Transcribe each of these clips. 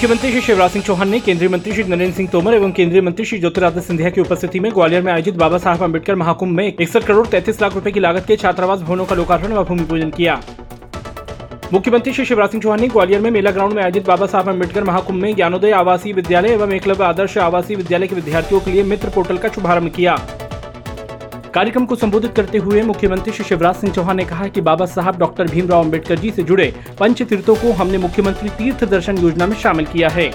मुख्यमंत्री श्री शिवराज सिंह चौहान ने केंद्रीय मंत्री श्री नरेंद्र सिंह तोमर एवं केंद्रीय मंत्री श्री ज्योतिरादित्य सिंधिया की उपस्थिति में ग्वालियर में आयोजित बाबा साहब अंबेडकर महाकुंभ में इकसठ करोड़ तैतीस लाख रुपए की लागत के छात्रावास भवनों का लोकार्पण व भूमि पूजन किया। मुख्यमंत्री श्री शिवराज सिंह चौहान ने ग्वालियर में मेला ग्राउंड में आयोजित बाबा साहब अंबेडकर महाकुंभ में ज्ञानोदय आवासीय विद्यालय एवं एकलव्य आदर्श आवासीय विद्यालय के विद्यार्थियों के लिए मित्र पोर्टल का शुभारंभ किया। कार्यक्रम को संबोधित करते हुए मुख्यमंत्री श्री शिवराज सिंह चौहान ने कहा कि बाबा साहब डॉक्टर भीमराव अंबेडकर जी से जुड़े पंच तीर्थों को हमने मुख्यमंत्री तीर्थ दर्शन योजना में शामिल किया है।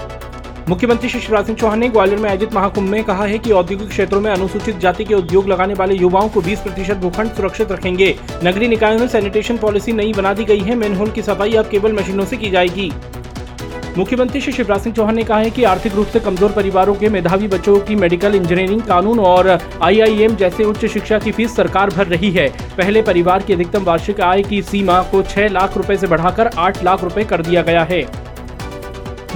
मुख्यमंत्री श्री शिवराज सिंह चौहान ने ग्वालियर में आयोजित महाकुंभ में कहा है कि औद्योगिक क्षेत्रों में अनुसूचित जाति के उद्योग लगाने वाले युवाओं को 20 प्रतिशत भूखंड सुरक्षित रखेंगे। नगरीय निकायों में सैनिटेशन पॉलिसी नई बना दी गई है। मैनहोल की सफ़ाई अब केवल मशीनों से की जाएगी। मुख्यमंत्री श्री शिवराज सिंह चौहान ने कहा है कि आर्थिक रूप से कमज़ोर परिवारों के मेधावी बच्चों की मेडिकल इंजीनियरिंग कानून और आईआईएम जैसे उच्च शिक्षा की फ़ीस सरकार भर रही है। पहले परिवार की अधिकतम वार्षिक आय की सीमा को छह लाख रूपए ऐसी बढ़ाकर आठ लाख रूपए कर दिया गया है।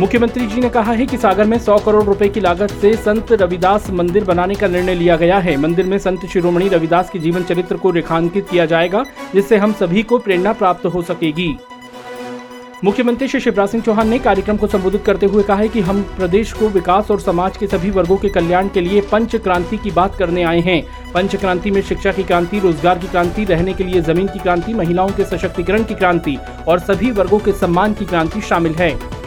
मुख्यमंत्री जी ने कहा है कि सागर में 100 करोड़ रुपए की लागत से संत रविदास मंदिर बनाने का निर्णय लिया गया है। मंदिर में संत शिरोमणि रविदास के जीवन चरित्र को रेखांकित किया जाएगा, जिससे हम सभी को प्रेरणा प्राप्त हो सकेगी। मुख्यमंत्री श्री शिवराज सिंह चौहान ने कार्यक्रम को संबोधित करते हुए कहा है कि हम प्रदेश को विकास और समाज के सभी वर्गों के कल्याण के लिए पंच क्रांति की बात करने आए हैं। पंच क्रांति में शिक्षा की क्रांति, रोज़गार की क्रांति, रहने के लिए ज़मीन की क्रांति, महिलाओं के सशक्तिकरण की क्रांति और सभी वर्गों के सम्मान की क्रांति शामिल है।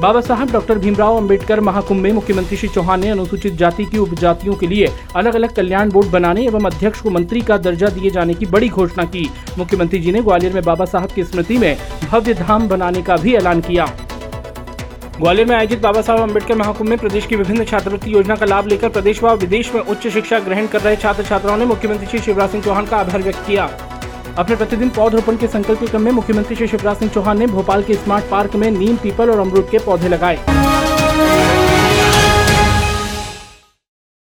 बाबा साहब, डॉक्टर भीमराव अंबेडकर महाकुंभ में मुख्यमंत्री श्री चौहान ने अनुसूचित जाति की उपजातियों के लिए अलग अलग कल्याण बोर्ड बनाने एवं अध्यक्ष को मंत्री का दर्जा दिए जाने की बड़ी घोषणा की। मुख्यमंत्री जी ने ग्वालियर में बाबा साहब की स्मृति में भव्य धाम बनाने का भी ऐलान किया। ग्वालियर में आयोजित बाबा साहब अंबेडकर महाकुंभ में प्रदेश की विभिन्न छात्रवृत्ति योजना का लाभ लेकर प्रदेश व विदेश में उच्च शिक्षा ग्रहण कर रहे छात्र छात्राओं ने मुख्यमंत्री श्री शिवराज सिंह चौहान का आभार व्यक्त किया। अपने प्रतिदिन पौधरोपण के संकल्प के क्रम में मुख्यमंत्री श्री शिवराज सिंह चौहान ने भोपाल के स्मार्ट पार्क में नीम पीपल और अमरूद के पौधे लगाए।